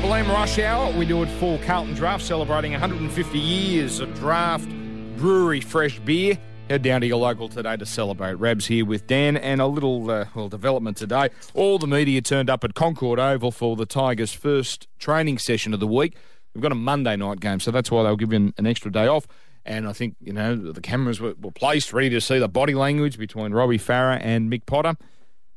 Triple M Rush Hour. We do it for Carlton Draft, celebrating 150 years of draft brewery fresh beer. Head down to your local today to celebrate. Rabs here with Dan, and a little uh, well development today. All the media turned up at Concord Oval for the Tigers' first training session of the week. We've got a Monday night game, so that's why they'll give you an extra day off. And I think you know the cameras were, were placed ready to see the body language between Robbie Farah and Mick Potter.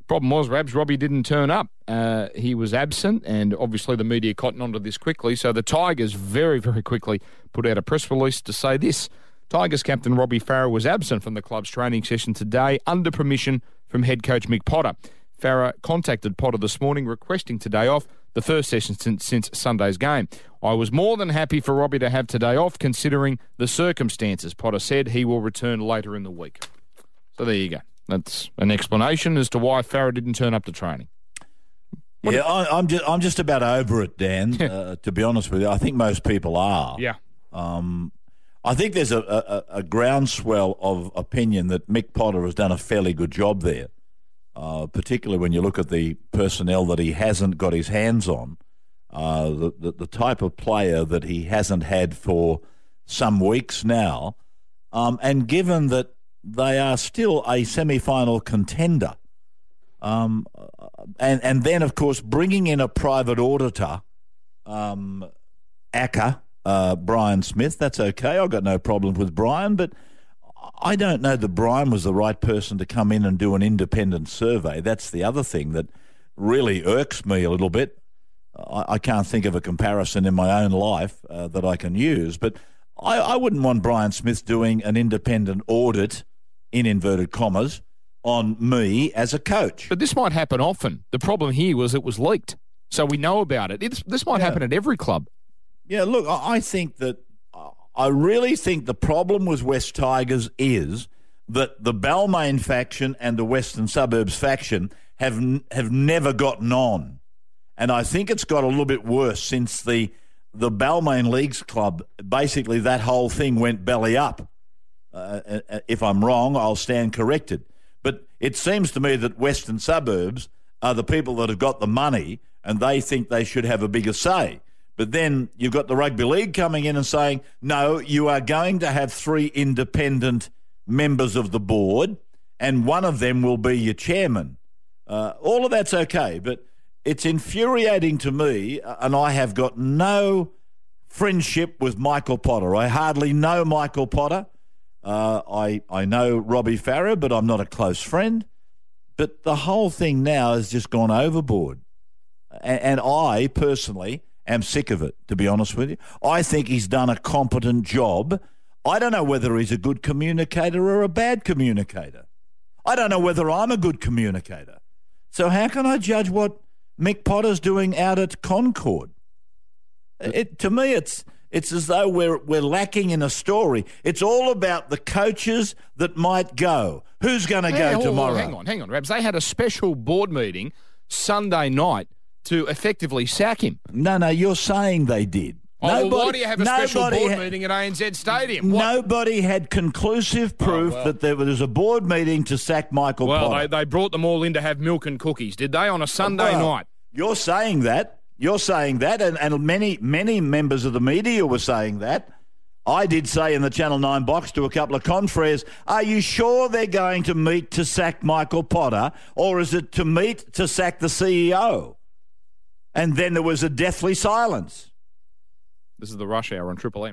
Problem was, Rabs, Robbie didn't turn up. Uh, he was absent, and obviously the media cottoned onto this quickly. So the Tigers very, very quickly put out a press release to say this. Tigers captain Robbie Farah was absent from the club's training session today under permission from head coach Mick Potter. Farah contacted Potter this morning requesting today off, the first session since, since Sunday's game. I was more than happy for Robbie to have today off considering the circumstances. Potter said he will return later in the week. So there you go. That's an explanation as to why Farah didn't turn up to training. What yeah, I, am just I'm just about over it, Dan. uh, to be honest with you, I think most people are. Yeah. Um, I think there's a, a, a, groundswell of opinion that Mick Potter has done a fairly good job there, uh, particularly when you look at the personnel that he hasn't got his hands on, uh, the, the, the type of player that he hasn't had for some weeks now, um, and given that they are still a semi-final contender. Um, and and then of course bringing in a private auditor, um, uh, Brian Smith. That's okay. I've got no problems with Brian, but I don't know that Brian was the right person to come in and do an independent survey. That's the other thing that really irks me a little bit. I, I can't think of a comparison in my own life uh, that I can use, but I, I wouldn't want Brian Smith doing an independent audit in inverted commas, on me as a coach. But this might happen often. The problem here was it was leaked. So we know about it. It's, this might yeah. happen at every club. Yeah, look, I think that I really think the problem with West Tigers is that the Balmain faction and the Western Suburbs faction have have never gotten on, and I think it's got a little bit worse since the the Balmain Leagues Club. Basically, that whole thing went belly up. Uh, uh, if I'm wrong, I'll stand corrected. But it seems to me that Western suburbs are the people that have got the money and they think they should have a bigger say. But then you've got the rugby league coming in and saying, no, you are going to have three independent members of the board, and one of them will be your chairman. Uh, all of that's okay, but it's infuriating to me, uh, and I have got no friendship with Michael Potter. I hardly know Michael Potter. Uh, I I know Robbie Farah, but I'm not a close friend. But the whole thing now has just gone overboard, and, and I personally am sick of it. To be honest with you, I think he's done a competent job. I don't know whether he's a good communicator or a bad communicator. I don't know whether I'm a good communicator. So how can I judge what Mick Potter's doing out at Concord? It, to me, it's it's as though we're, we're lacking in a story. It's all about the coaches that might go. Who's going to go tomorrow? hang on, hang on, Rabs. They had a special board meeting Sunday night to effectively sack him. No, no, you're saying they did. Oh, nobody, well, why do you have a special board ha- meeting at ANZ Stadium? What? Nobody had conclusive oh, proof oh, well. that there was a board meeting to sack Michael well, Potter. They, they brought them all in to have milk and cookies, did they, on a Sunday well, night? You're saying that. You're saying that, and, and many, many members of the media were saying that. I did say in the Channel 9 box to a couple of confreres, are you sure they're going to meet to sack Michael Potter, or is it to meet to sack the CEO? And then there was a deathly silence. This is the rush hour on Triple M.